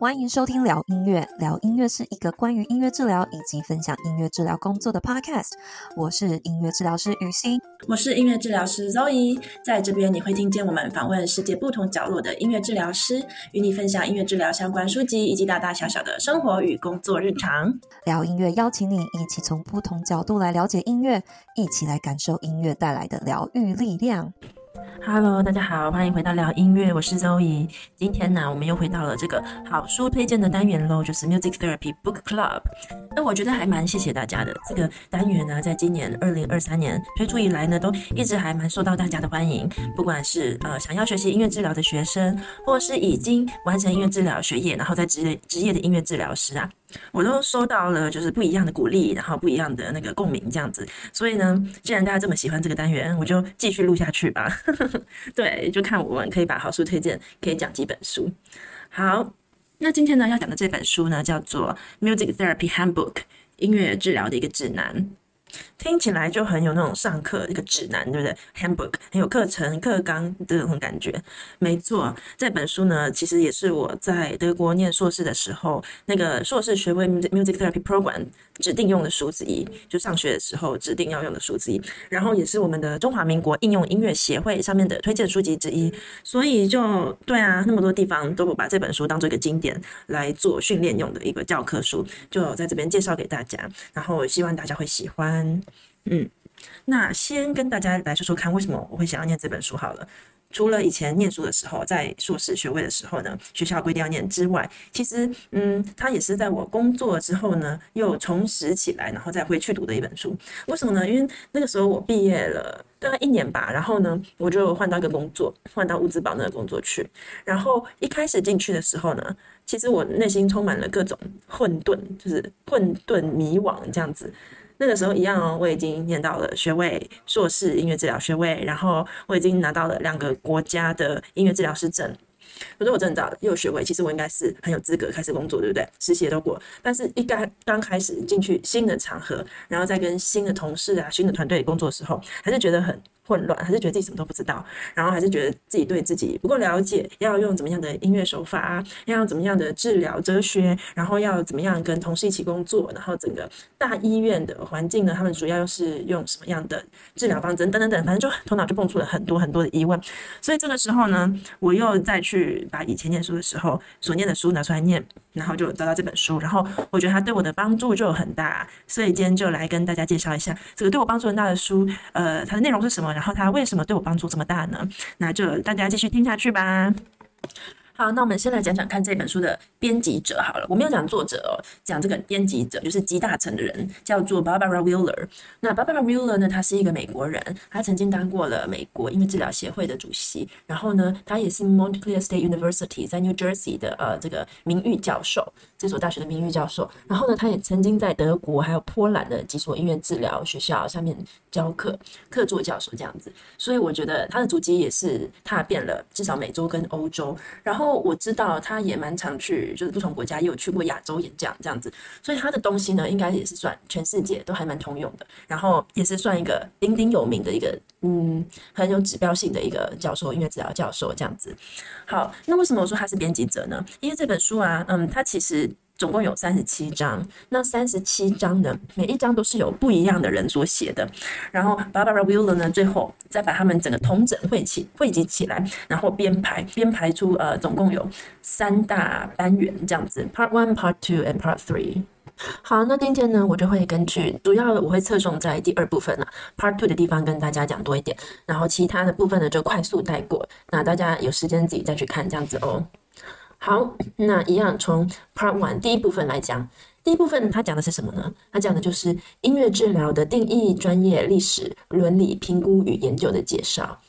欢迎收听聊音乐，聊音乐是一个关于音乐治疗以及分享音乐治疗工作的 podcast。我是音乐治疗师雨欣，我是音乐治疗师 Zoe。在这边你会听见我们访问世界不同角落的音乐治疗师，与你分享音乐治疗相关书籍以及大大小小的生活与工作日常。聊音乐邀请你一起从不同角度来了解音乐，一起来感受音乐带来的疗愈力量。Hello，大家好，欢迎回到聊音乐，我是周怡。今天呢，我们又回到了这个好书推荐的单元喽，就是 Music Therapy Book Club。那我觉得还蛮谢谢大家的，这个单元呢，在今年二零二三年推出以来呢，都一直还蛮受到大家的欢迎。不管是呃想要学习音乐治疗的学生，或是已经完成音乐治疗学业，然后在职业职业的音乐治疗师啊。我都收到了，就是不一样的鼓励，然后不一样的那个共鸣这样子。所以呢，既然大家这么喜欢这个单元，我就继续录下去吧。对，就看我们可以把好书推荐，可以讲几本书。好，那今天呢要讲的这本书呢叫做《Music Therapy Handbook》音乐治疗的一个指南。听起来就很有那种上课一个指南，对不对？Handbook 很有课程课纲的那种感觉。没错，这本书呢，其实也是我在德国念硕士的时候，那个硕士学位 Music Therapy Program 指定用的书之一，就上学的时候指定要用的书之一。然后也是我们的中华民国应用音乐协会上面的推荐书籍之一。所以就对啊，那么多地方都把这本书当做一个经典来做训练用的一个教科书，就在这边介绍给大家。然后希望大家会喜欢。嗯，那先跟大家来说说看，为什么我会想要念这本书好了。除了以前念书的时候，在硕士学位的时候呢，学校规定要念之外，其实，嗯，它也是在我工作之后呢，又重拾起来，然后再回去读的一本书。为什么呢？因为那个时候我毕业了大概一年吧，然后呢，我就换到一个工作，换到物资保那个工作去。然后一开始进去的时候呢，其实我内心充满了各种混沌，就是混沌迷惘这样子。那个时候一样哦，我已经念到了学位，硕士音乐治疗学位，然后我已经拿到了两个国家的音乐治疗师证。可是我真的找又有学位，其实我应该是很有资格开始工作，对不对？实习也都过，但是一刚刚开始进去新的场合，然后再跟新的同事啊、新的团队工作的时候，还是觉得很。混乱，还是觉得自己什么都不知道，然后还是觉得自己对自己不够了解，要用怎么样的音乐手法啊，要用怎么样的治疗哲学，然后要怎么样跟同事一起工作，然后整个大医院的环境呢，他们主要又是用什么样的治疗方针等等等，反正就头脑就蹦出了很多很多的疑问。所以这个时候呢，我又再去把以前念书的时候所念的书拿出来念，然后就找到这本书，然后我觉得它对我的帮助就很大，所以今天就来跟大家介绍一下这个对我帮助很大的书，呃，它的内容是什么？然后他为什么对我帮助这么大呢？那就大家继续听下去吧。好，那我们先来讲讲看这本书的编辑者好了。我没有讲作者哦，讲这个编辑者就是集大成的人，叫做 Barbara Wheeler。那 Barbara Wheeler 呢，他是一个美国人，他曾经当过了美国音乐治疗协会的主席，然后呢，他也是 Montclair State University 在 New Jersey 的呃这个名誉教授，这所大学的名誉教授。然后呢，他也曾经在德国还有波兰的几所音乐治疗学校下面教课，客座教授这样子。所以我觉得他的足迹也是踏遍了至少美洲跟欧洲，然后。我知道他也蛮常去，就是不同国家也有去过亚洲演讲这样子，所以他的东西呢，应该也是算全世界都还蛮通用的，然后也是算一个鼎鼎有名的一个，嗯，很有指标性的一个教授，音乐治疗教授这样子。好，那为什么我说他是编辑者呢？因为这本书啊，嗯，他其实。总共有三十七章，那三十七章呢，每一章都是有不一样的人所写的。然后 Barbara Wheeler 呢，最后再把他们整个统整汇起、汇集起来，然后编排编排出呃，总共有三大单元这样子，Part One、Part Two and Part Three。好，那今天呢，我就会根据主要我会侧重在第二部分了，Part Two 的地方跟大家讲多一点，然后其他的部分呢就快速带过。那大家有时间自己再去看这样子哦。好，那一样从 Part One 第一部分来讲，第一部分它讲的是什么呢？它讲的就是音乐治疗的定义、专业、历史、伦理、评估与研究的介绍。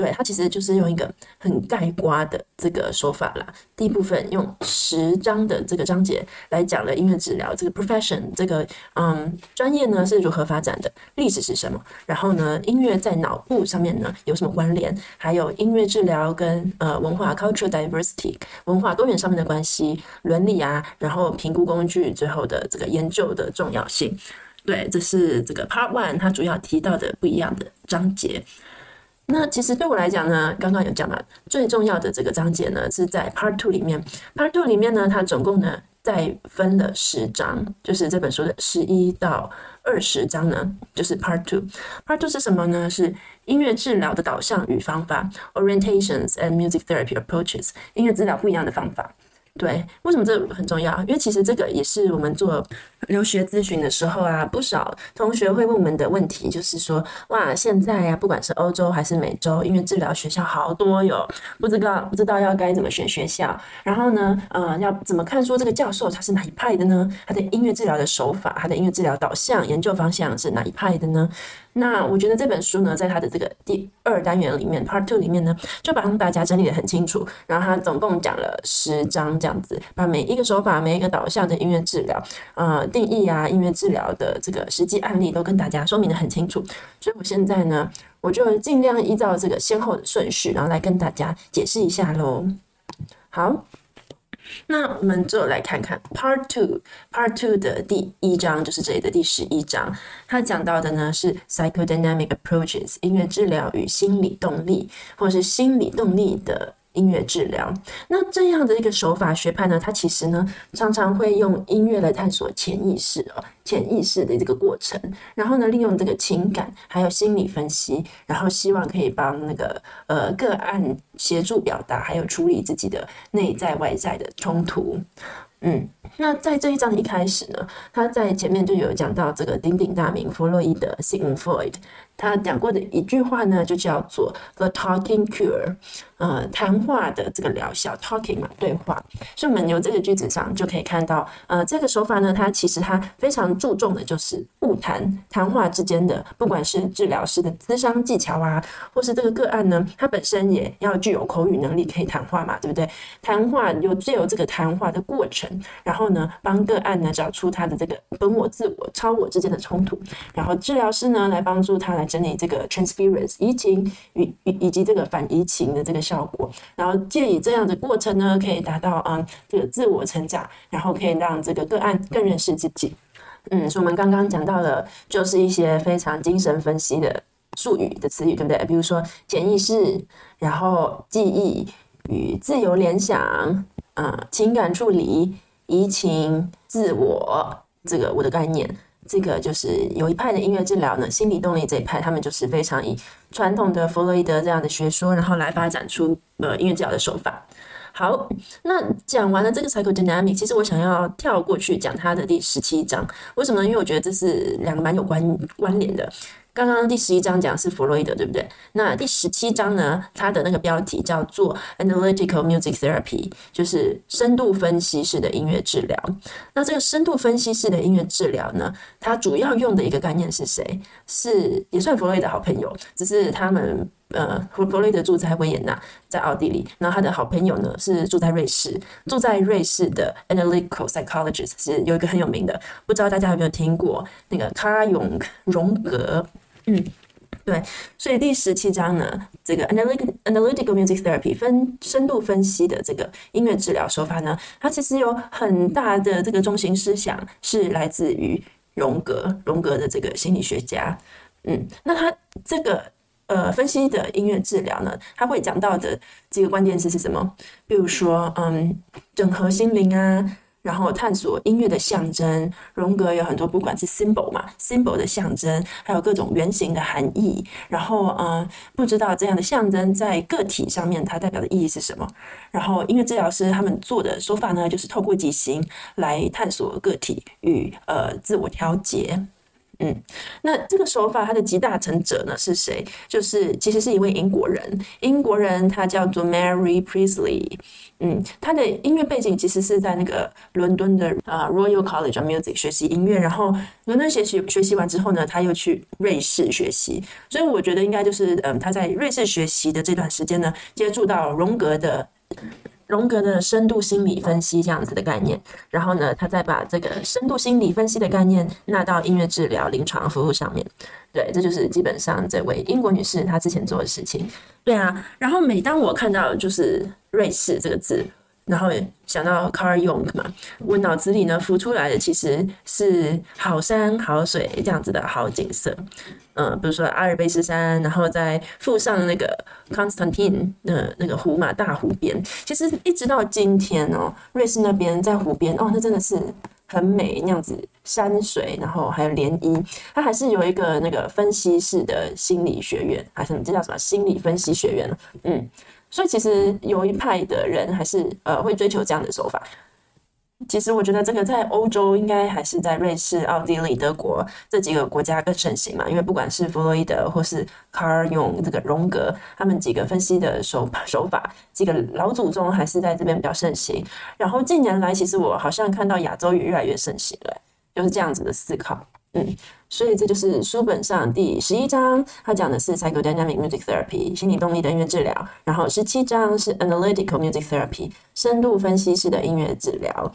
对，它其实就是用一个很概括的这个说法啦。第一部分用十章的这个章节来讲了音乐治疗这个 profession 这个嗯专业呢是如何发展的，历史是什么，然后呢音乐在脑部上面呢有什么关联，还有音乐治疗跟呃文化 cultural diversity 文化多元上面的关系，伦理啊，然后评估工具最后的这个研究的重要性。对，这是这个 part one 它主要提到的不一样的章节。那其实对我来讲呢，刚刚有讲嘛，最重要的这个章节呢是在 Part Two 里面。Part Two 里面呢，它总共呢再分了十章，就是这本书的十一到二十章呢，就是 Part Two。Part Two 是什么呢？是音乐治疗的导向与方法 （Orientations and Music Therapy Approaches），音乐治疗不一样的方法。对，为什么这很重要？因为其实这个也是我们做留学咨询的时候啊，不少同学会问我们的问题，就是说，哇，现在呀、啊，不管是欧洲还是美洲，音乐治疗学校好多哟，不知道不知道要该怎么选学校，然后呢，呃，要怎么看说这个教授他是哪一派的呢？他的音乐治疗的手法，他的音乐治疗导向、研究方向是哪一派的呢？那我觉得这本书呢，在它的这个第二单元里面，Part Two 里面呢，就把大家整理的很清楚。然后它总共讲了十章这样子，把每一个手法、每一个导向的音乐治疗，呃，定义啊，音乐治疗的这个实际案例都跟大家说明的很清楚。所以我现在呢，我就尽量依照这个先后的顺序，然后来跟大家解释一下喽。好。那我们就来看看 Part Two，Part Two 的第一章就是这里的第十一章，它讲到的呢是 Psychodynamic Approaches 音乐治疗与心理动力，或者是心理动力的。音乐治疗，那这样的一个手法学派呢，它其实呢常常会用音乐来探索潜意识哦，潜意识的这个过程，然后呢利用这个情感还有心理分析，然后希望可以帮那个呃个案协助表达，还有处理自己的内在外在的冲突。嗯，那在这一章的一开始呢，他在前面就有讲到这个鼎鼎大名弗洛伊德 Sigmund Freud。他讲过的一句话呢，就叫做 “the talking cure”，呃，谈话的这个疗效，talking 嘛，对话。所以我们由这个句子上就可以看到，呃，这个手法呢，它其实它非常注重的就是晤谈，谈话之间的，不管是治疗师的咨商技巧啊，或是这个个案呢，它本身也要具有口语能力，可以谈话嘛，对不对？谈话有借由这个谈话的过程，然后呢，帮个案呢找出他的这个本我、自我、超我之间的冲突，然后治疗师呢来帮助他来。整理这个 transference 移情与以以及这个反移情的这个效果，然后借以这样的过程呢，可以达到嗯这个自我成长，然后可以让这个个案更认识自己。嗯，所以我们刚刚讲到了，就是一些非常精神分析的术语的词语，对不对？比如说潜意识，然后记忆与自由联想，啊、嗯，情感处理、移情、自我，这个我的概念。这个就是有一派的音乐治疗呢，心理动力这一派，他们就是非常以传统的弗洛伊德这样的学说，然后来发展出呃音乐治疗的手法。好，那讲完了这个 psychodynamic，其实我想要跳过去讲它的第十七章，为什么呢？因为我觉得这是两个蛮有关关联的。刚刚第十一章讲是弗洛伊德，对不对？那第十七章呢？它的那个标题叫做 Analytical Music Therapy，就是深度分析式的音乐治疗。那这个深度分析式的音乐治疗呢，它主要用的一个概念是谁？是也算弗洛伊德好朋友，只是他们呃，弗弗洛伊德住在维也纳，在奥地利，然后他的好朋友呢是住在瑞士，住在瑞士的 Analytical Psychologist 是有一个很有名的，不知道大家有没有听过那个卡永荣格。嗯，对，所以第十七章呢，这个 analytic analytic music therapy 分深度分析的这个音乐治疗手法呢，它其实有很大的这个中心思想是来自于荣格，荣格的这个心理学家。嗯，那他这个呃分析的音乐治疗呢，他会讲到的几个关键词是什么？比如说，嗯，整合心灵啊。然后探索音乐的象征，荣格有很多，不管是 symbol 嘛，symbol 的象征，还有各种原型的含义。然后，嗯，不知道这样的象征在个体上面它代表的意义是什么。然后，音乐治疗师他们做的手法呢，就是透过即兴来探索个体与呃自我调节。嗯，那这个手法它的集大成者呢是谁？就是其实是一位英国人，英国人他叫做 Mary Priestley。嗯，他的音乐背景其实是在那个伦敦的啊 Royal College of Music 学习音乐，然后伦敦学习学习完之后呢，他又去瑞士学习，所以我觉得应该就是嗯他在瑞士学习的这段时间呢，接触到荣格的。荣格的深度心理分析这样子的概念，然后呢，他再把这个深度心理分析的概念纳到音乐治疗临床服务上面。对，这就是基本上这位英国女士她之前做的事情。对啊，然后每当我看到就是瑞士这个字，然后想到 Carl Jung 嘛，我脑子里呢浮出来的其实是好山好水这样子的好景色。嗯，比如说阿尔卑斯山，然后再附上那个 Constantine 的那个湖嘛，大湖边。其实一直到今天哦，瑞士那边在湖边哦，那真的是很美那样子，山水，然后还有涟漪。它还是有一个那个分析式的心理学院，还是这叫什么心理分析学院？嗯，所以其实有一派的人还是呃会追求这样的手法。其实我觉得这个在欧洲应该还是在瑞士、奥地利、德国这几个国家更盛行嘛，因为不管是弗洛伊德或是卡尔用这个荣格，他们几个分析的手手法，几个老祖宗还是在这边比较盛行。然后近年来，其实我好像看到亚洲也越来越盛行了，就是这样子的思考。嗯，所以这就是书本上第十一章，它讲的是 psychodynamic music therapy 心理动力的音乐治疗，然后十七章是 analytical music therapy 深度分析式的音乐治疗。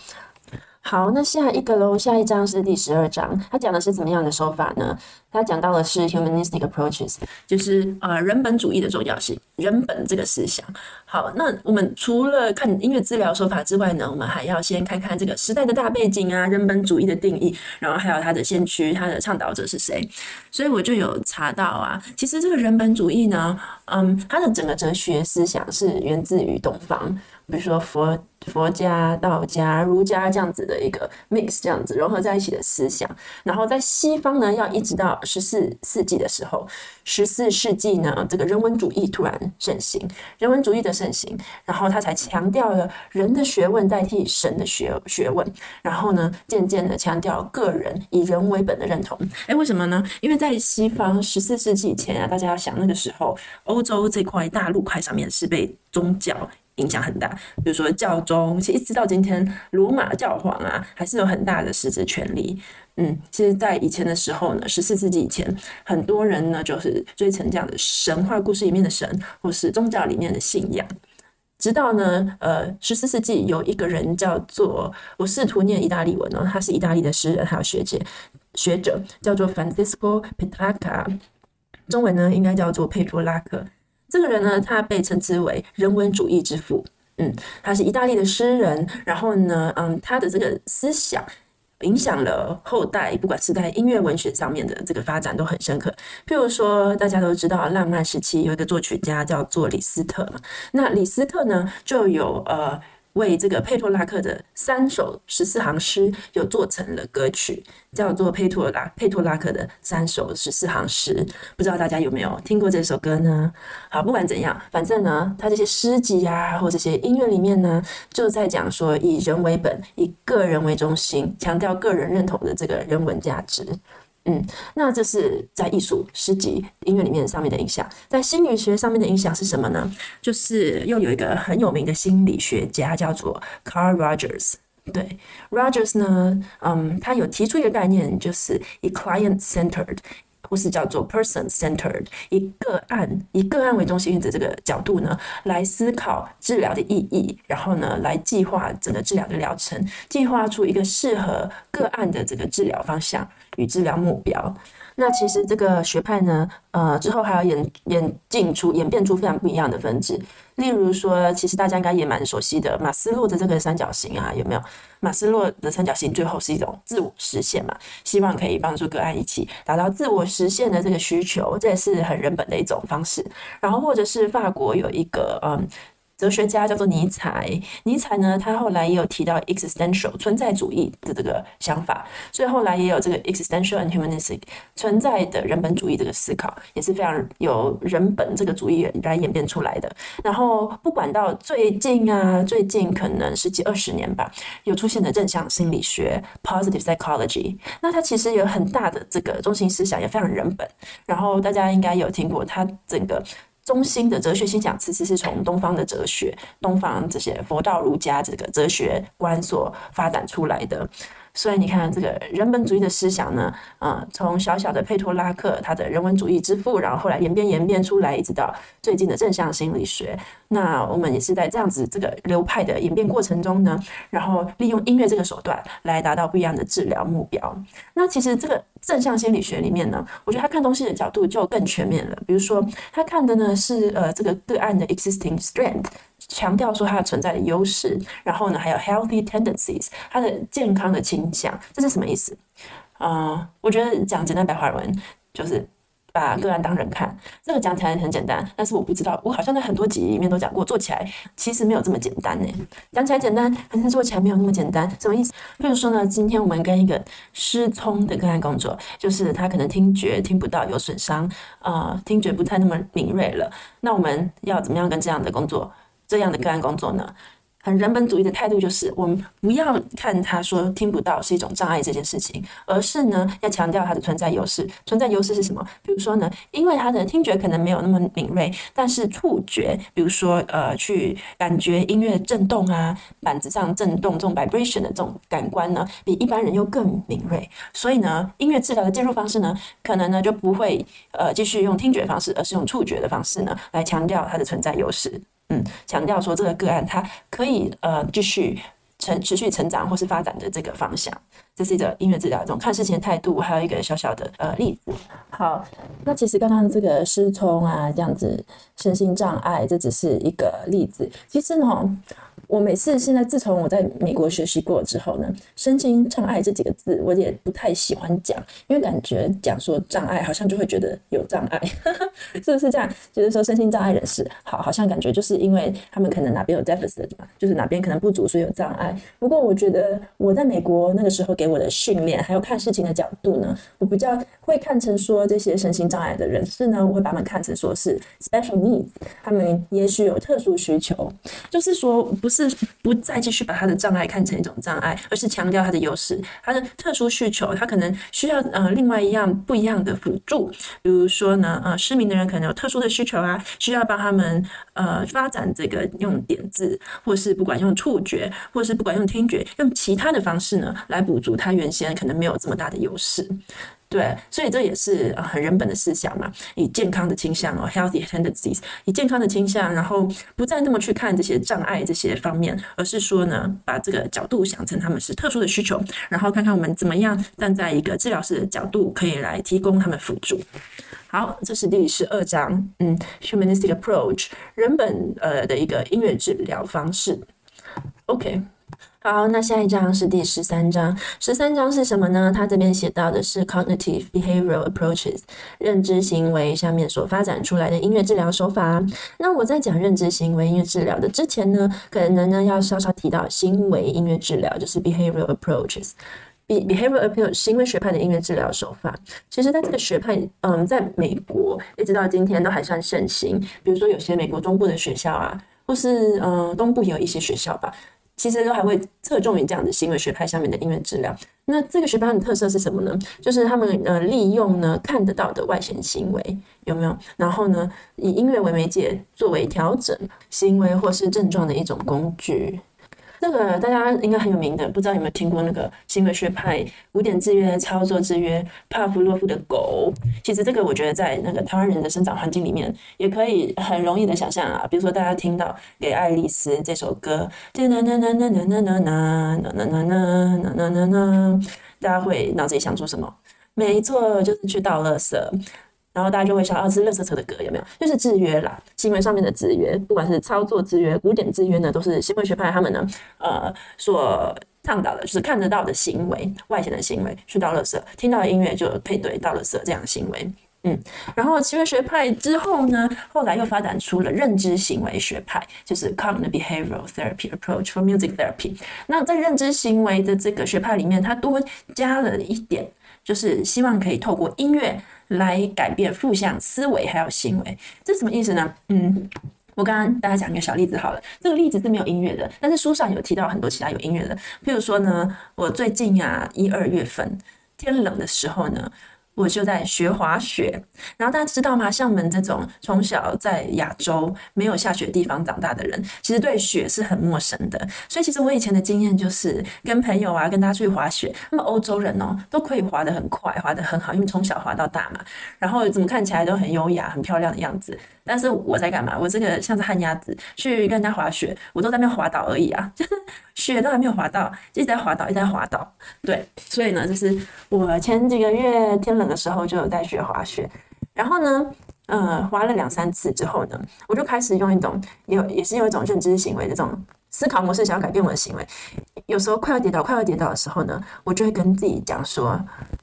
好，那下一个喽，下一章是第十二章，它讲的是怎么样的手法呢？它讲到的是 humanistic approaches，就是呃人本主义的重要性，人本这个思想。好，那我们除了看音乐治疗手法之外呢，我们还要先看看这个时代的大背景啊，人本主义的定义，然后还有它的先驱，它的倡导者是谁。所以我就有查到啊，其实这个人本主义呢，嗯，它的整个哲学思想是源自于东方。比如说佛佛家、道家、儒家这样子的一个 mix，这样子融合在一起的思想。然后在西方呢，要一直到十四世纪的时候，十四世纪呢，这个人文主义突然盛行，人文主义的盛行，然后他才强调了人的学问代替神的学学问。然后呢，渐渐的强调个人以人为本的认同。诶，为什么呢？因为在西方十四世纪以前啊，大家要想那个时候，欧洲这块大陆块上面是被宗教。影响很大，比如说教宗，其实一直到今天，罗马教皇啊，还是有很大的实质权力。嗯，其实，在以前的时候呢，十四世纪以前，很多人呢就是追成这样的神话故事里面的神，或是宗教里面的信仰。直到呢，呃，十四世纪有一个人叫做，我试图念意大利文哦，他是意大利的诗人还有学姐学者，叫做 Francisco Petrarca，中文呢应该叫做佩托拉克。这个人呢，他被称之为人文主义之父。嗯，他是意大利的诗人。然后呢，嗯，他的这个思想影响了后代，不管是在音乐文学上面的这个发展都很深刻。譬如说，大家都知道浪漫时期有一个作曲家叫做李斯特嘛。那李斯特呢，就有呃。为这个佩托拉克的三首十四行诗，又做成了歌曲，叫做佩托拉佩托拉克的三首十四行诗。不知道大家有没有听过这首歌呢？好，不管怎样，反正呢，他这些诗集啊，或这些音乐里面呢，就在讲说以人为本，以个人为中心，强调个人认同的这个人文价值。嗯，那这是在艺术、诗集、音乐里面上面的影响，在心理学上面的影响是什么呢？就是又有一个很有名的心理学家叫做 Carl Rogers。对，Rogers 呢，嗯，他有提出一个概念，就是以 client-centered。或是叫做 person-centered，以个案以个案为中心的这个角度呢，来思考治疗的意义，然后呢，来计划整个治疗的疗程，计划出一个适合个案的这个治疗方向与治疗目标。那其实这个学派呢，呃，之后还要演演进出演变出非常不一样的分支。例如说，其实大家应该也蛮熟悉的马斯洛的这个三角形啊，有没有？马斯洛的三角形最后是一种自我实现嘛，希望可以帮助个案一起达到自我实现的这个需求，这也是很人本的一种方式。然后或者是法国有一个嗯。哲学家叫做尼采，尼采呢，他后来也有提到 existential 存在主义的这个想法，所以后来也有这个 existential and humanistic 存在的人本主义这个思考，也是非常有人本这个主义来演变出来的。然后不管到最近啊，最近可能十几二十年吧，有出现的正向心理学 positive psychology，那它其实有很大的这个中心思想，也非常人本。然后大家应该有听过它整个。中心的哲学思想，其实是从东方的哲学、东方这些佛道儒家这个哲学观所发展出来的。所以你看，这个人本主义的思想呢，呃，从小小的佩托拉克，他的人文主义之父，然后后来演变演变出来，一直到最近的正向心理学。那我们也是在这样子这个流派的演变过程中呢，然后利用音乐这个手段来达到不一样的治疗目标。那其实这个正向心理学里面呢，我觉得他看东西的角度就更全面了。比如说，他看的呢是呃这个个案的 existing strength。强调说它存在的优势，然后呢，还有 healthy tendencies，它的健康的倾向，这是什么意思？啊、我觉得讲简单白话文就是。把个案当人看，这个讲起来很简单，但是我不知道，我好像在很多集里面都讲过，做起来其实没有这么简单呢。讲起来简单，但是做起来没有那么简单，什么意思？比如说呢，今天我们跟一个失聪的个案工作，就是他可能听觉听不到有损伤，啊、呃，听觉不太那么敏锐了，那我们要怎么样跟这样的工作，这样的个案工作呢？很人本主义的态度就是，我们不要看他说听不到是一种障碍这件事情，而是呢要强调他的存在优势。存在优势是什么？比如说呢，因为他的听觉可能没有那么敏锐，但是触觉，比如说呃去感觉音乐震动啊，板子上震动这种 vibration 的这种感官呢，比一般人又更敏锐。所以呢，音乐治疗的介入方式呢，可能呢就不会呃继续用听觉方式，而是用触觉的方式呢来强调它的存在优势。嗯，强调说这个个案它可以呃继续成持续成长或是发展的这个方向，这是一个音乐治疗这种看事情的态度，还有一个小小的呃例子。好，那其实刚刚这个失聪啊这样子身心障碍，这只是一个例子。其实呢。我每次现在自从我在美国学习过之后呢，身心障碍这几个字我也不太喜欢讲，因为感觉讲说障碍好像就会觉得有障碍，是不是这样？就是说身心障碍人士，好，好像感觉就是因为他们可能哪边有 deficit 嘛，就是哪边可能不足，所以有障碍。不过我觉得我在美国那个时候给我的训练，还有看事情的角度呢，我比较会看成说这些身心障碍的人士呢，我会把他们看成说是 special needs，他们也许有特殊需求，就是说不是。是不再继续把他的障碍看成一种障碍，而是强调他的优势，他的特殊需求，他可能需要呃另外一样不一样的辅助，比如说呢，呃失明的人可能有特殊的需求啊，需要帮他们呃发展这个用点字，或是不管用触觉，或是不管用听觉，用其他的方式呢来补足他原先可能没有这么大的优势。对，所以这也是很人本的思想嘛，以健康的倾向哦，healthy tendencies，以健康的倾向，然后不再那么去看这些障碍这些方面，而是说呢，把这个角度想成他们是特殊的需求，然后看看我们怎么样站在一个治疗师的角度，可以来提供他们辅助。好，这是第十二章，嗯，humanistic approach，人本呃的一个音乐治疗方式，OK。好，那下一章是第十三章。十三章是什么呢？它这边写到的是 cognitive behavioral approaches，认知行为下面所发展出来的音乐治疗手法。那我在讲认知行为音乐治疗的之前呢，可能呢要稍稍提到行为音乐治疗，就是 behavioral approaches behavioral approach 行为学派的音乐治疗手法，其实在这个学派，嗯，在美国一直到今天都还算盛行。比如说有些美国中部的学校啊，或是嗯东部也有一些学校吧。其实都还会侧重于这样的行为学派下面的音乐治疗。那这个学派的特色是什么呢？就是他们呃利用呢看得到的外显行为有没有？然后呢以音乐为媒介作为调整行为或是症状的一种工具。这个大家应该很有名的，不知道有没有听过那个行为学派古典制约、操作制约，帕夫洛夫的狗。其实这个我觉得在那个台湾人的生长环境里面，也可以很容易的想象啊。比如说大家听到《给爱丽丝》这首歌，呐呐呐呐呐呐呐呐呐呐呐呐呐呐，大家会脑子里想出什么？没错，就是去倒垃圾。然后大家就会想，啊，是乐色车的歌有没有？就是制约啦，行为上面的制约，不管是操作制约、古典制约呢，都是行为学派他们呢，呃，所倡导的，就是看得到的行为、外显的行为，去到乐色，听到的音乐就配对到乐色这样的行为，嗯。然后行为学派之后呢，后来又发展出了认知行为学派，就是 Cognitive Behavioral Therapy Approach for Music Therapy。那在认知行为的这个学派里面，它多加了一点，就是希望可以透过音乐。来改变负向思维还有行为，这什么意思呢？嗯，我刚刚大家讲一个小例子好了，这个例子是没有音乐的，但是书上有提到很多其他有音乐的，譬如说呢，我最近啊一二月份天冷的时候呢。我就在学滑雪，然后大家知道吗？像我们这种从小在亚洲没有下雪地方长大的人，其实对雪是很陌生的。所以其实我以前的经验就是跟朋友啊，跟大家出去滑雪，那么欧洲人哦都可以滑得很快，滑得很好，因为从小滑到大嘛。然后怎么看起来都很优雅、很漂亮的样子。但是我在干嘛？我这个像是旱鸭子去跟人家滑雪，我都在那边滑倒而已啊，就 是雪都还没有滑到，一直在滑倒，一直在滑倒。对，所以呢，就是我前几个月天冷的时候就有在学滑雪，然后呢，呃，滑了两三次之后呢，我就开始用一种有也是用一种认知行为这种思考模式，想要改变我的行为。有时候快要跌倒、快要跌倒的时候呢，我就会跟自己讲说：“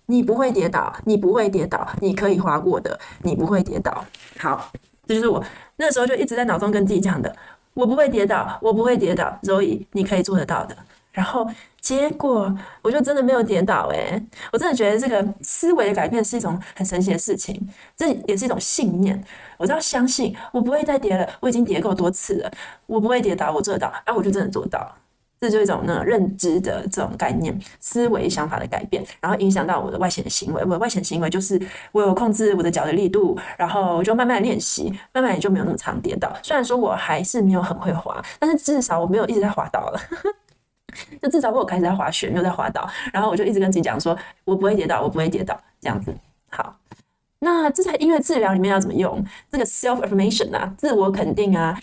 你不会跌倒，你不会跌倒，你可以滑过的，你不会跌倒。”好，这就是我那时候就一直在脑中跟自己讲的：“我不会跌倒，我不会跌倒所以你可以做得到的。”然后。结果我就真的没有跌倒诶，我真的觉得这个思维的改变是一种很神奇的事情，这也是一种信念。我只要相信我不会再跌了，我已经跌够多次了，我不会跌倒，我做得到，啊，我就真的做到。这就是一种那认知的这种概念、思维想法的改变，然后影响到我的外显行为。我的外显行为就是我有控制我的脚的力度，然后我就慢慢练习，慢慢也就没有那么常跌倒。虽然说我还是没有很会滑，但是至少我没有一直在滑倒了。就至少我开始在滑雪，没有在滑倒，然后我就一直跟自己讲说，我不会跌倒，我不会跌倒，这样子。好，那这在音乐治疗里面要怎么用？这个 self affirmation 啊，自我肯定啊。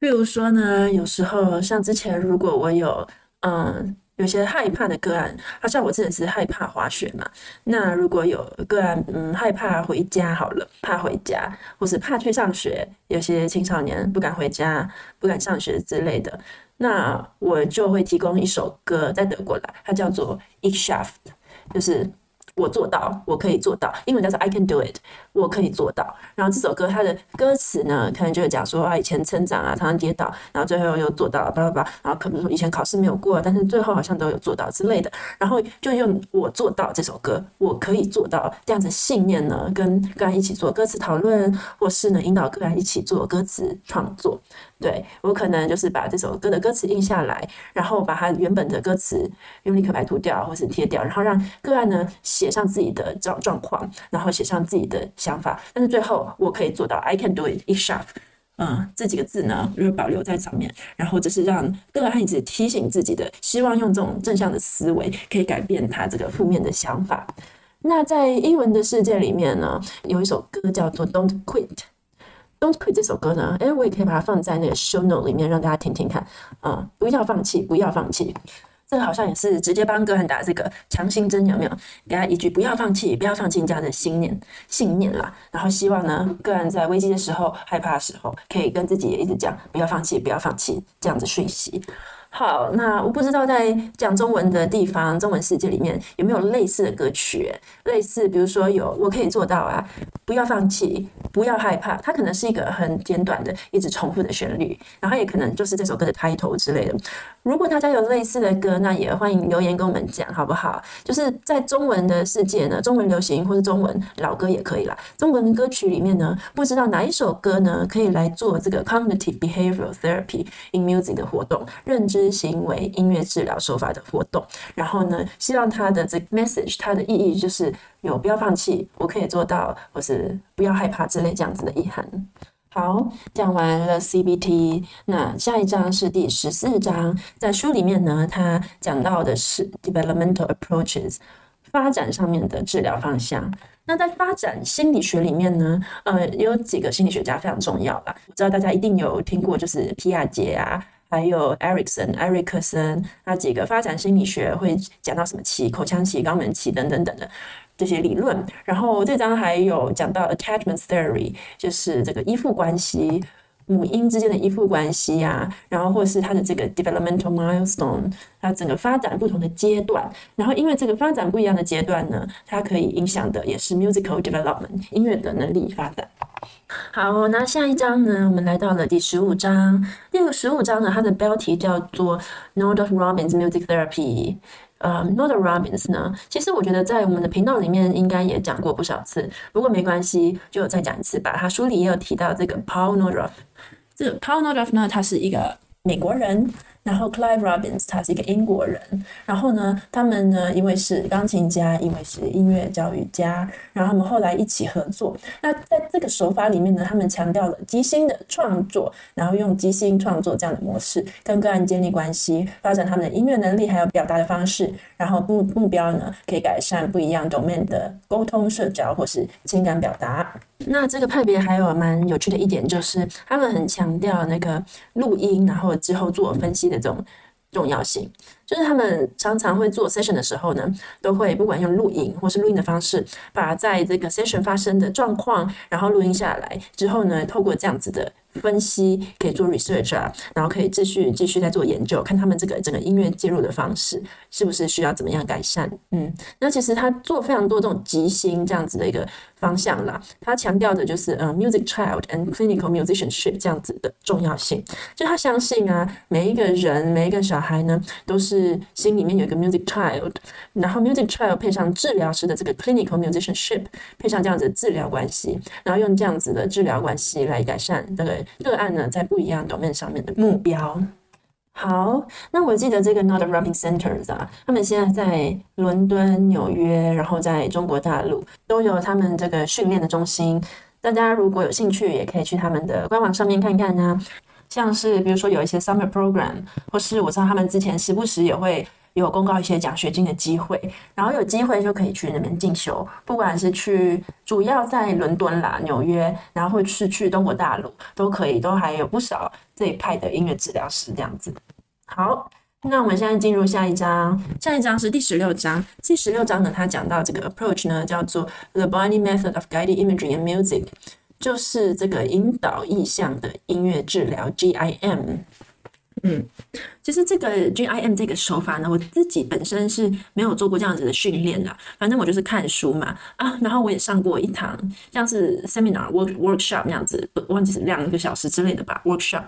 比如说呢，有时候像之前，如果我有嗯有些害怕的个案，好像我真的是害怕滑雪嘛。那如果有个案嗯害怕回家好了，怕回家，或是怕去上学，有些青少年不敢回家，不敢上学之类的。那我就会提供一首歌在德国来，它叫做 Ich schaff 就是。我做到，我可以做到。英文叫做 I can do it，我可以做到。然后这首歌它的歌词呢，可能就是讲说啊，以前成长啊，常常跌倒，然后最后又做到了，叭叭叭。然后可能说以前考试没有过，但是最后好像都有做到之类的。然后就用我做到这首歌，我可以做到这样子信念呢，跟个人一起做歌词讨论，或是呢引导个人一起做歌词创作。对，我可能就是把这首歌的歌词印下来，然后把它原本的歌词用立可白涂掉，或是贴掉，然后让个案呢写上自己的状状况，然后写上自己的想法。但是最后我可以做到，I can do it，Ich schaffe，嗯，这几个字呢就保留在上面，然后这是让个案一直提醒自己的，希望用这种正向的思维可以改变他这个负面的想法。那在英文的世界里面呢，有一首歌叫做 Don't Quit。Don't quit 这首歌呢，诶，我也可以把它放在那个 show note 里面，让大家听听看。嗯，不要放弃，不要放弃。这个好像也是直接帮个人打这个强心针，有没有？给他一句不要放弃，不要放弃这样的信念，信念啦。然后希望呢，个人在危机的时候、害怕的时候，可以跟自己也一直讲不要放弃，不要放弃这样子讯息。好，那我不知道在讲中文的地方，中文世界里面有没有类似的歌曲？类似，比如说有，我可以做到啊，不要放弃，不要害怕。它可能是一个很简短的、一直重复的旋律，然后也可能就是这首歌的 title 之类的。如果大家有类似的歌，那也欢迎留言跟我们讲，好不好？就是在中文的世界呢，中文流行或是中文老歌也可以啦。中文歌曲里面呢，不知道哪一首歌呢，可以来做这个 cognitive behavioral therapy in music 的活动，认知行为音乐治疗手法的活动。然后呢，希望它的这个 message，它的意义就是有不要放弃，我可以做到，或是不要害怕之类这样子的意涵。好，讲完了 CBT，那下一章是第十四章，在书里面呢，它讲到的是 developmental approaches，发展上面的治疗方向。那在发展心理学里面呢，呃，有几个心理学家非常重要啦。我知道大家一定有听过，就是皮亚杰啊，还有艾瑞克森、艾瑞克森，那几个发展心理学会讲到什么气、口腔气、肛门气等等等等的。这些理论，然后这张还有讲到 attachment theory，就是这个依附关系，母婴之间的依附关系呀、啊，然后或是它的这个 developmental milestone，它整个发展不同的阶段，然后因为这个发展不一样的阶段呢，它可以影响的也是 musical development 音乐的能力发展。好，那下一章呢，我们来到了第十五章，第十五章呢，它的标题叫做 Nod of Robbins Music Therapy。呃、uh，Nordhoff Robbins 呢，其实我觉得在我们的频道里面应该也讲过不少次，不过没关系，就再讲一次吧。他书里也有提到这个 Paul Nordhoff，这 Paul Nordoff 呢，他是一个美国人。然后，Clive Robbins 他是一个英国人。然后呢，他们呢，一位是钢琴家，一位是音乐教育家。然后他们后来一起合作。那在这个手法里面呢，他们强调了即兴的创作，然后用即兴创作这样的模式跟个案建立关系，发展他们的音乐能力还有表达的方式。然后目目标呢，可以改善不一样 domain 的沟通、社交或是情感表达。那这个派别还有蛮有趣的一点就是，他们很强调那个录音，然后之后做分析的这种重要性。就是他们常常会做 session 的时候呢，都会不管用录影或是录音的方式，把在这个 session 发生的状况，然后录音下来之后呢，透过这样子的。分析可以做 research 啊，然后可以继续继续再做研究，看他们这个整个音乐介入的方式是不是需要怎么样改善。嗯，那其实他做非常多这种即兴这样子的一个方向啦。他强调的就是嗯，music child and clinical musicianship 这样子的重要性。就他相信啊，每一个人每一个小孩呢，都是心里面有一个 music child，然后 music child 配上治疗师的这个 clinical musicianship，配上这样子的治疗关系，然后用这样子的治疗关系来改善这个。个案呢，在不一样 domain 上面的目标。好，那我记得这个 not a Robin Centers 啊，他们现在在伦敦、纽约，然后在中国大陆都有他们这个训练的中心。大家如果有兴趣，也可以去他们的官网上面看看呢、啊。像是比如说有一些 summer program，或是我知道他们之前时不时也会。有公告一些奖学金的机会，然后有机会就可以去那边进修，不管是去主要在伦敦啦、纽约，然后或是去中国大陆都可以，都还有不少这一派的音乐治疗师这样子。好，那我们现在进入下一章，下一章是第十六章。第十六章呢，它讲到这个 approach 呢，叫做 The Body Method of Guided Imagery and Music，就是这个引导意象的音乐治疗 GIM。嗯。其实这个 GIM 这个手法呢，我自己本身是没有做过这样子的训练的。反正我就是看书嘛啊，然后我也上过一堂像是 seminar work workshop 那样子，忘记是两个小时之类的吧 workshop。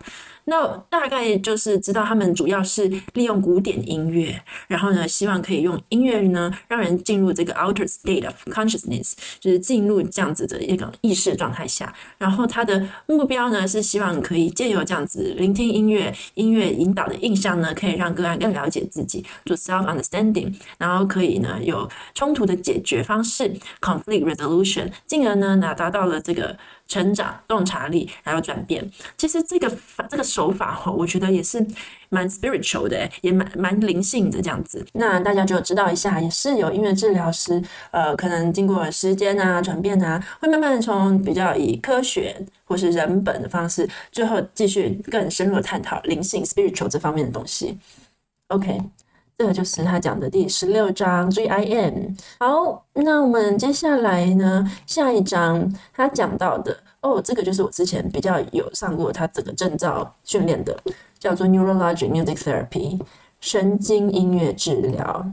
那大概就是知道他们主要是利用古典音乐，然后呢，希望可以用音乐呢，让人进入这个 outer state of consciousness，就是进入这样子的一个意识状态下。然后他的目标呢，是希望可以借由这样子聆听音乐，音乐引导的印象。呢，可以让个案更了解自己，做 self understanding，然后可以呢有冲突的解决方式 conflict resolution，进而呢拿达到了这个成长、洞察力，还有转变。其实这个这个手法哈，我觉得也是蛮 spiritual 的，也蛮蛮灵性的这样子。那大家就知道一下，也是有音乐治疗师，呃，可能经过时间啊转变啊，会慢慢从比较以科学或是人本的方式，最后继续更深入的探讨灵性 spiritual 这方面的东西。OK。这就是他讲的第十六章 GIM。好，那我们接下来呢，下一章他讲到的哦，这个就是我之前比较有上过他整个证照训练的，叫做 Neurologic Music Therapy 神经音乐治疗。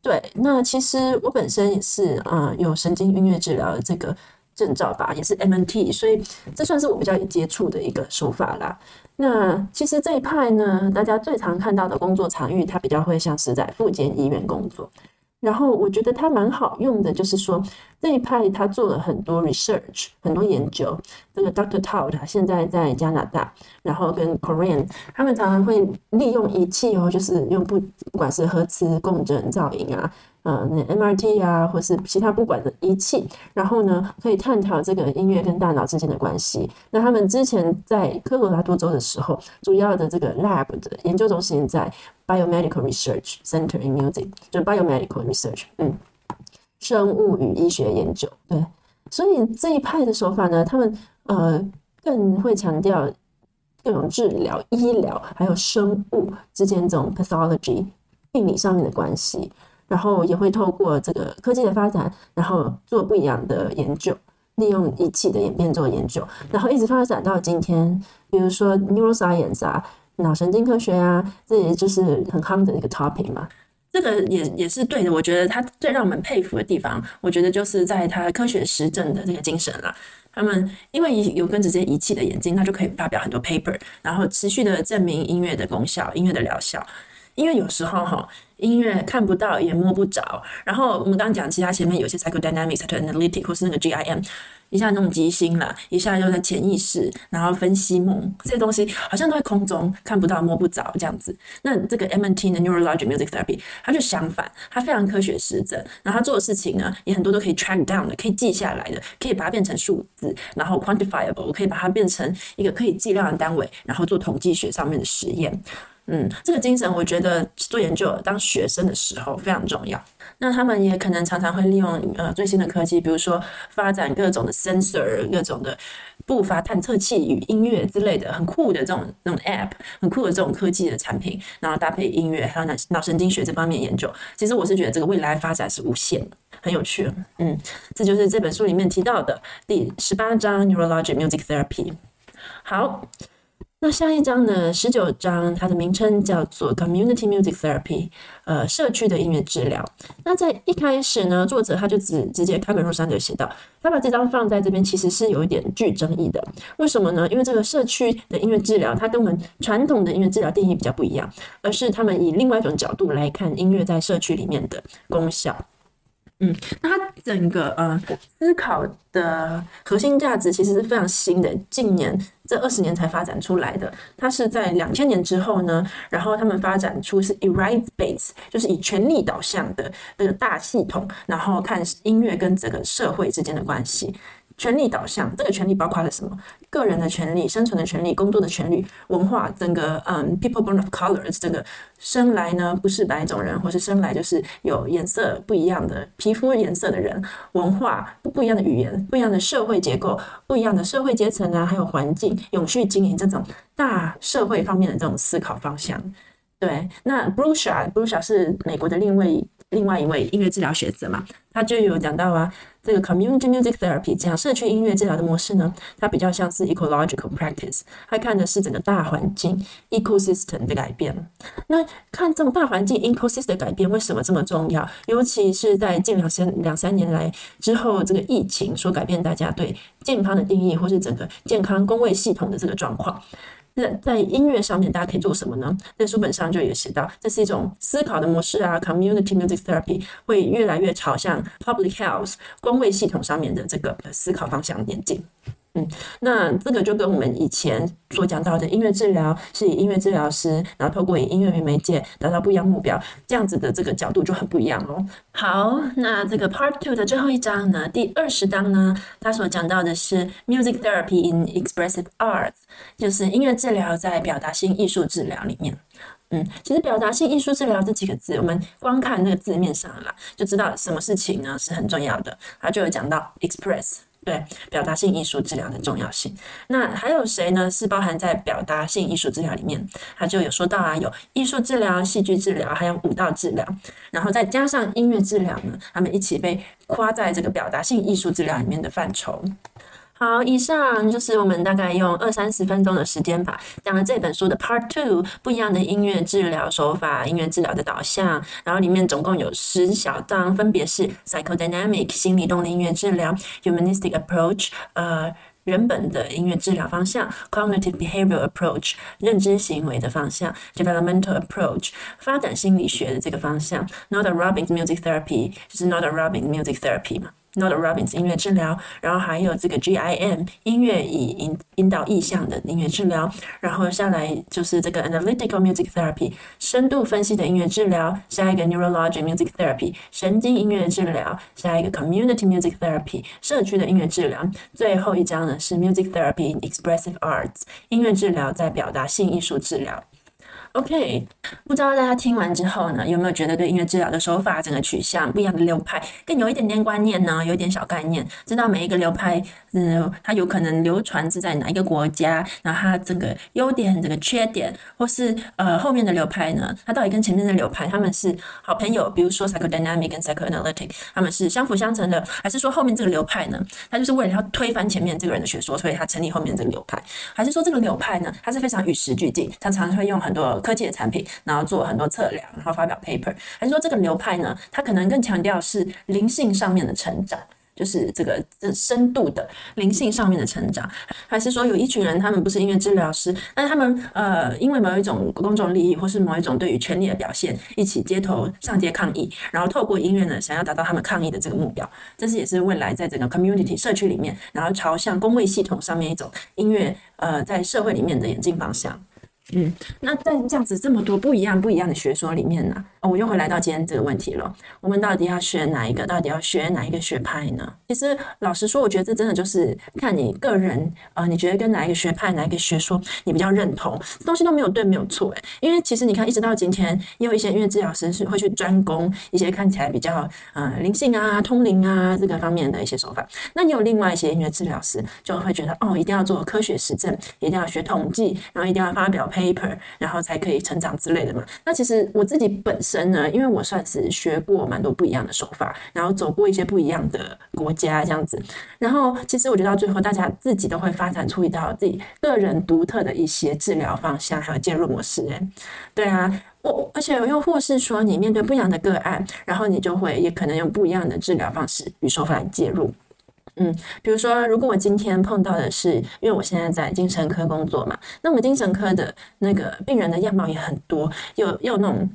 对，那其实我本身也是啊、有神经音乐治疗的这个证照吧，也是 MNT，所以这算是我比较有接触的一个手法啦。那其实这一派呢，大家最常看到的工作场域，它比较会像是在复健医院工作。然后我觉得它蛮好用的，就是说这一派他做了很多 research，很多研究。这个 Dr. Todd 他现在在加拿大，然后跟 Korean 他们常常会利用仪器哦，就是用不不管是核磁共振造影啊。呃，那 MRT 啊，或是其他不管的仪器，然后呢，可以探讨这个音乐跟大脑之间的关系。那他们之前在科罗拉多州的时候，主要的这个 lab 的研究中心在 Biomedical Research Center in Music，就 Biomedical Research，嗯，生物与医学研究。对，所以这一派的手法呢，他们呃更会强调各种治疗、医疗还有生物之间这种 pathology 病理上面的关系。然后也会透过这个科技的发展，然后做不一样的研究，利用仪器的演变做研究，然后一直发展到今天。比如说 neuroscience 啊，脑神经科学啊，这也就是很夯的一个 topic 嘛。这个也也是对的。我觉得他最让我们佩服的地方，我觉得就是在他科学实证的这个精神了。他们因为有跟这些仪器的演进，他就可以发表很多 paper，然后持续的证明音乐的功效、音乐的疗效。因为有时候哈。音乐看不到也摸不着，然后我们刚刚讲其他前面有些 psychodynamics、analytic 或是那个 GIM，一下弄即兴了，一下又在潜意识，然后分析梦这些东西，好像都在空中看不到摸不着这样子。那这个 MNT 的 Neurologic Music Therapy，它就相反，它非常科学实证，然后它做的事情呢，也很多都可以 track down 的，可以记下来的，可以把它变成数字，然后 quantifiable，可以把它变成一个可以计量的单位，然后做统计学上面的实验。嗯，这个精神我觉得做研究当学生的时候非常重要。那他们也可能常常会利用呃最新的科技，比如说发展各种的 sensor、各种的步伐探测器与音乐之类的很酷的这种那种 app，很酷的这种科技的产品，然后搭配音乐还有脑脑神经学这方面研究。其实我是觉得这个未来发展是无限的，很有趣。嗯，这就是这本书里面提到的第十八章 Neurologic Music Therapy。好。那下一章呢？十九章，它的名称叫做 Community Music Therapy，呃，社区的音乐治疗。那在一开始呢，作者他就直直接开门入山的写道，他把这张放在这边，其实是有一点具争议的。为什么呢？因为这个社区的音乐治疗，它跟我们传统的音乐治疗定义比较不一样，而是他们以另外一种角度来看音乐在社区里面的功效。嗯，那它整个呃思考的核心价值其实是非常新的，近年这二十年才发展出来的。它是在两千年之后呢，然后他们发展出是 e r i g h t base，就是以权力导向的这个大系统，然后看音乐跟这个社会之间的关系。权力导向，这个权利包括了什么？个人的权利、生存的权利、工作的权利、文化，整个嗯，people born of colors，这个生来呢不是白种人，或是生来就是有颜色不一样的皮肤颜色的人，文化不不一样的语言，不一样的社会结构，不一样的社会阶层啊，还有环境、永续经营这种大社会方面的这种思考方向。对，那 Bluchard，Bluchard 是美国的另一位另外一位音乐治疗学者嘛，他就有讲到啊。这个 community music therapy 这样社区音乐治疗的模式呢，它比较像是 ecological practice，它看的是整个大环境 ecosystem 的改变。那看这种大环境 ecosystem 的改变为什么这么重要？尤其是在近两三两三年来之后，这个疫情所改变大家对健康的定义，或是整个健康公卫系统的这个状况。在在音乐上面，大家可以做什么呢？在书本上就有写到，这是一种思考的模式啊。Community music therapy 会越来越朝向 public health 光位系统上面的这个思考方向演进。嗯，那这个就跟我们以前所讲到的音乐治疗，是以音乐治疗师，然后透过以音乐为媒介达到不一样目标，这样子的这个角度就很不一样哦。好，那这个 Part Two 的最后一章呢，第二十章呢，它所讲到的是 Music Therapy in Expressive Arts，就是音乐治疗在表达性艺术治疗里面。嗯，其实表达性艺术治疗这几个字，我们光看那个字面上啦，就知道什么事情呢是很重要的。它就有讲到 Express。对表达性艺术治疗的重要性，那还有谁呢？是包含在表达性艺术治疗里面，他就有说到啊，有艺术治疗、戏剧治疗，还有舞蹈治疗，然后再加上音乐治疗呢，他们一起被夸在这个表达性艺术治疗里面的范畴。好，以上就是我们大概用二三十分钟的时间吧，讲了这本书的 Part Two，不一样的音乐治疗手法、音乐治疗的导向，然后里面总共有十小章，分别是 Psychodynamic 心理动力音乐治疗、Humanistic Approach 呃人本的音乐治疗方向、Cognitive Behavioral Approach 认知行为的方向、Developmental Approach 发展心理学的这个方向、Not a Robbins Music Therapy 就是 Not a Robbins Music Therapy 嘛。Not a Robbins 音乐治疗，然后还有这个 GIM 音乐以引引导意象的音乐治疗，然后下来就是这个 Analytical Music Therapy 深度分析的音乐治疗，下一个 Neurologic Music Therapy 神经音乐治疗，下一个 Community Music Therapy 社区的音乐治疗，最后一章呢是 Music Therapy in Expressive Arts 音乐治疗在表达性艺术治疗。OK，不知道大家听完之后呢，有没有觉得对音乐治疗的手法、整个取向不一样的流派更有一点点观念呢？有一点小概念，知道每一个流派，嗯，它有可能流传是在哪一个国家，然后它这个优点、这个缺点，或是呃后面的流派呢，它到底跟前面的流派他们是好朋友？比如说 Psychodynamic 跟 Psychoanalytic，他们是相辅相成的，还是说后面这个流派呢，它就是为了要推翻前面这个人的学说，所以他成立后面这个流派？还是说这个流派呢，它是非常与时俱进，它常常会用很多。科技的产品，然后做很多测量，然后发表 paper，还是说这个流派呢？它可能更强调是灵性上面的成长，就是这个这深度的灵性上面的成长，还是说有一群人，他们不是音乐治疗师，但他们呃，因为某一种公众利益，或是某一种对于权力的表现，一起街头上街抗议，然后透过音乐呢，想要达到他们抗议的这个目标，这是也是未来在整个 community 社区里面，然后朝向公卫系统上面一种音乐呃，在社会里面的演进方向。嗯，那在这样子这么多不一样不一样的学说里面呢，哦，我又回来到今天这个问题了。我们到底要学哪一个？到底要学哪一个学派呢？其实老实说，我觉得这真的就是看你个人啊，呃，你觉得跟哪一个学派、哪一个学说你比较认同，东西都没有对，没有错诶。因为其实你看，一直到今天，也有一些音乐治疗师是会去专攻一些看起来比较呃灵性啊、通灵啊这个方面的一些手法。那你有另外一些音乐治疗师就会觉得哦，一定要做科学实证，一定要学统计，然后一定要发表配 paper，然后才可以成长之类的嘛。那其实我自己本身呢，因为我算是学过蛮多不一样的手法，然后走过一些不一样的国家这样子。然后其实我觉得到最后，大家自己都会发展出一套自己个人独特的一些治疗方向还有介入模式。哎，对啊，我而且又或是说，你面对不一样的个案，然后你就会也可能用不一样的治疗方式与手法介入。嗯，比如说，如果我今天碰到的是，因为我现在在精神科工作嘛，那我们精神科的那个病人的样貌也很多，又又那种。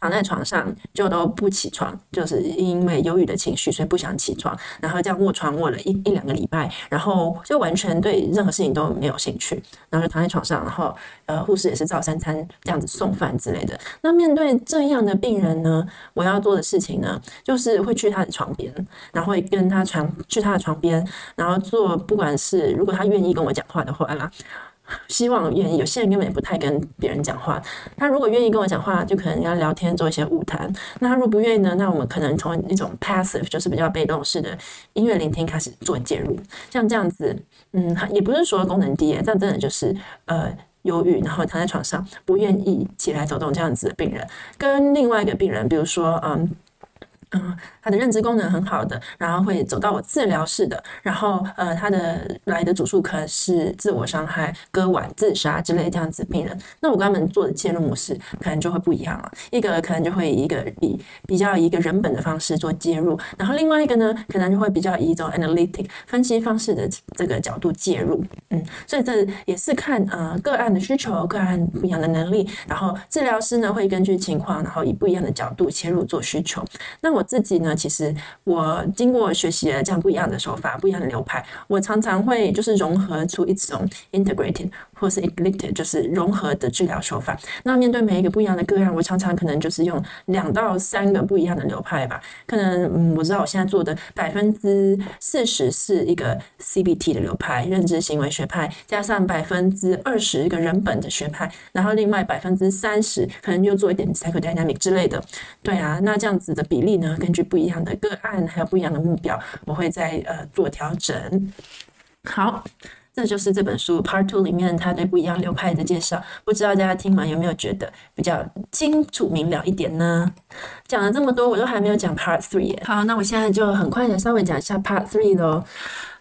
躺在床上就都不起床，就是因为忧郁的情绪，所以不想起床，然后这样卧床卧了一一两个礼拜，然后就完全对任何事情都没有兴趣，然后就躺在床上，然后呃护士也是照三餐这样子送饭之类的。那面对这样的病人呢，我要做的事情呢，就是会去他的床边，然后会跟他床去他的床边，然后做不管是如果他愿意跟我讲话的话啦。希望愿意，有些人根本也不太跟别人讲话。他如果愿意跟我讲话，就可能要聊天，做一些舞谈。那他如果不愿意呢？那我们可能从一种 passive，就是比较被动式的音乐聆听开始做介入。像这样子，嗯，也不是说功能低，这样真的就是呃忧郁，然后躺在床上不愿意起来走动这样子的病人，跟另外一个病人，比如说嗯。嗯，他的认知功能很好的，然后会走到我治疗室的，然后呃，他的来的主诉可能是自我伤害、割腕、自杀之类这样子病人，那我跟他们做的介入模式可能就会不一样了。一个可能就会以一个比比较一个人本的方式做介入，然后另外一个呢，可能就会比较以一种 analytic 分析方式的这个角度介入。嗯，所以这也是看呃个案的需求、个案不一样的能力，然后治疗师呢会根据情况，然后以不一样的角度切入做需求。那我。我自己呢，其实我经过学习了这样不一样的手法、不一样的流派，我常常会就是融合出一种 integrating，或是 eclectic，就是融合的治疗手法。那面对每一个不一样的个案，我常常可能就是用两到三个不一样的流派吧。可能嗯，我知道我现在做的百分之四十是一个 CBT 的流派，认知行为学派，加上百分之二十一个人本的学派，然后另外百分之三十可能又做一点 psychodynamic 之类的。对啊，那这样子的比例呢？根据不一样的个案，还有不一样的目标，我会再呃做调整。好，这就是这本书 Part Two 里面它对不一样流派的介绍。不知道大家听完有没有觉得比较清楚明了一点呢？讲了这么多，我都还没有讲 Part Three。好，那我现在就很快的稍微讲一下 Part Three 咯。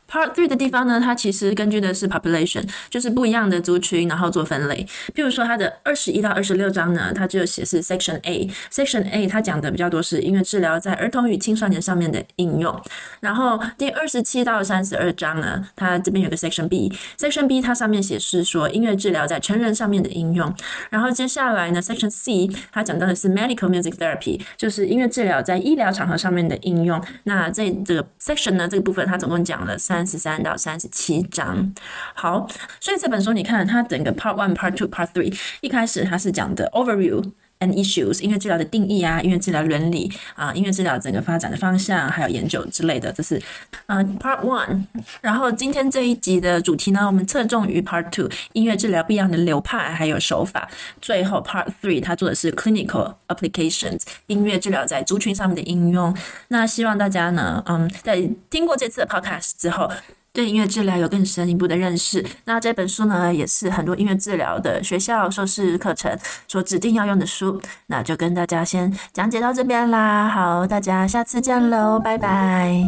Part three 的地方呢，它其实根据的是 population，就是不一样的族群，然后做分类。譬如说，它的二十一到二十六章呢，它就写是 Section A。Section A 它讲的比较多是音乐治疗在儿童与青少年上面的应用。然后第二十七到三十二章呢，它这边有个 Section B。Section B 它上面写是说音乐治疗在成人上面的应用。然后接下来呢，Section C 它讲到的是 Medical Music Therapy，就是音乐治疗在医疗场合上面的应用。那这这个 Section 呢，这个部分它总共讲了三。三十三到三十七章，好，所以这本书你看，它整个 Part One、Part Two、Part Three，一开始它是讲的 Overview and Issues，音乐治疗的定义啊，音乐治疗伦理啊，音乐治疗整个发展的方向，还有研究之类的，这是嗯、Part One。然后今天这一集的主题呢，我们侧重于 Part Two，音乐治疗不一样的流派还有手法。最后 Part Three，它做的是 Clinical Applications，音乐治疗在族群上面的应用。那希望大家呢，嗯，在听过这次的 Podcast 之后，对音乐治疗有更深一步的认识。那这本书呢，也是很多音乐治疗的学校硕士课程所指定要用的书。那就跟大家先讲解到这边啦。好，大家下次见喽，拜拜。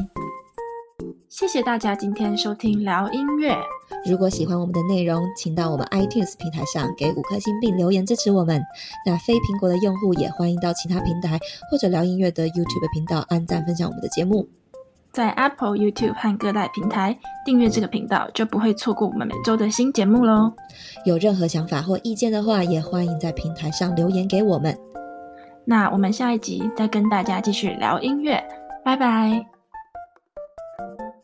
谢谢大家今天收听聊音乐。如果喜欢我们的内容，请到我们 iTunes 平台上给五颗星并留言支持我们。那非苹果的用户也欢迎到其他平台或者聊音乐的 YouTube 频道按赞分享我们的节目。在 Apple、YouTube 和各大平台订阅这个频道，就不会错过我们每周的新节目喽。有任何想法或意见的话，也欢迎在平台上留言给我们。那我们下一集再跟大家继续聊音乐，拜拜。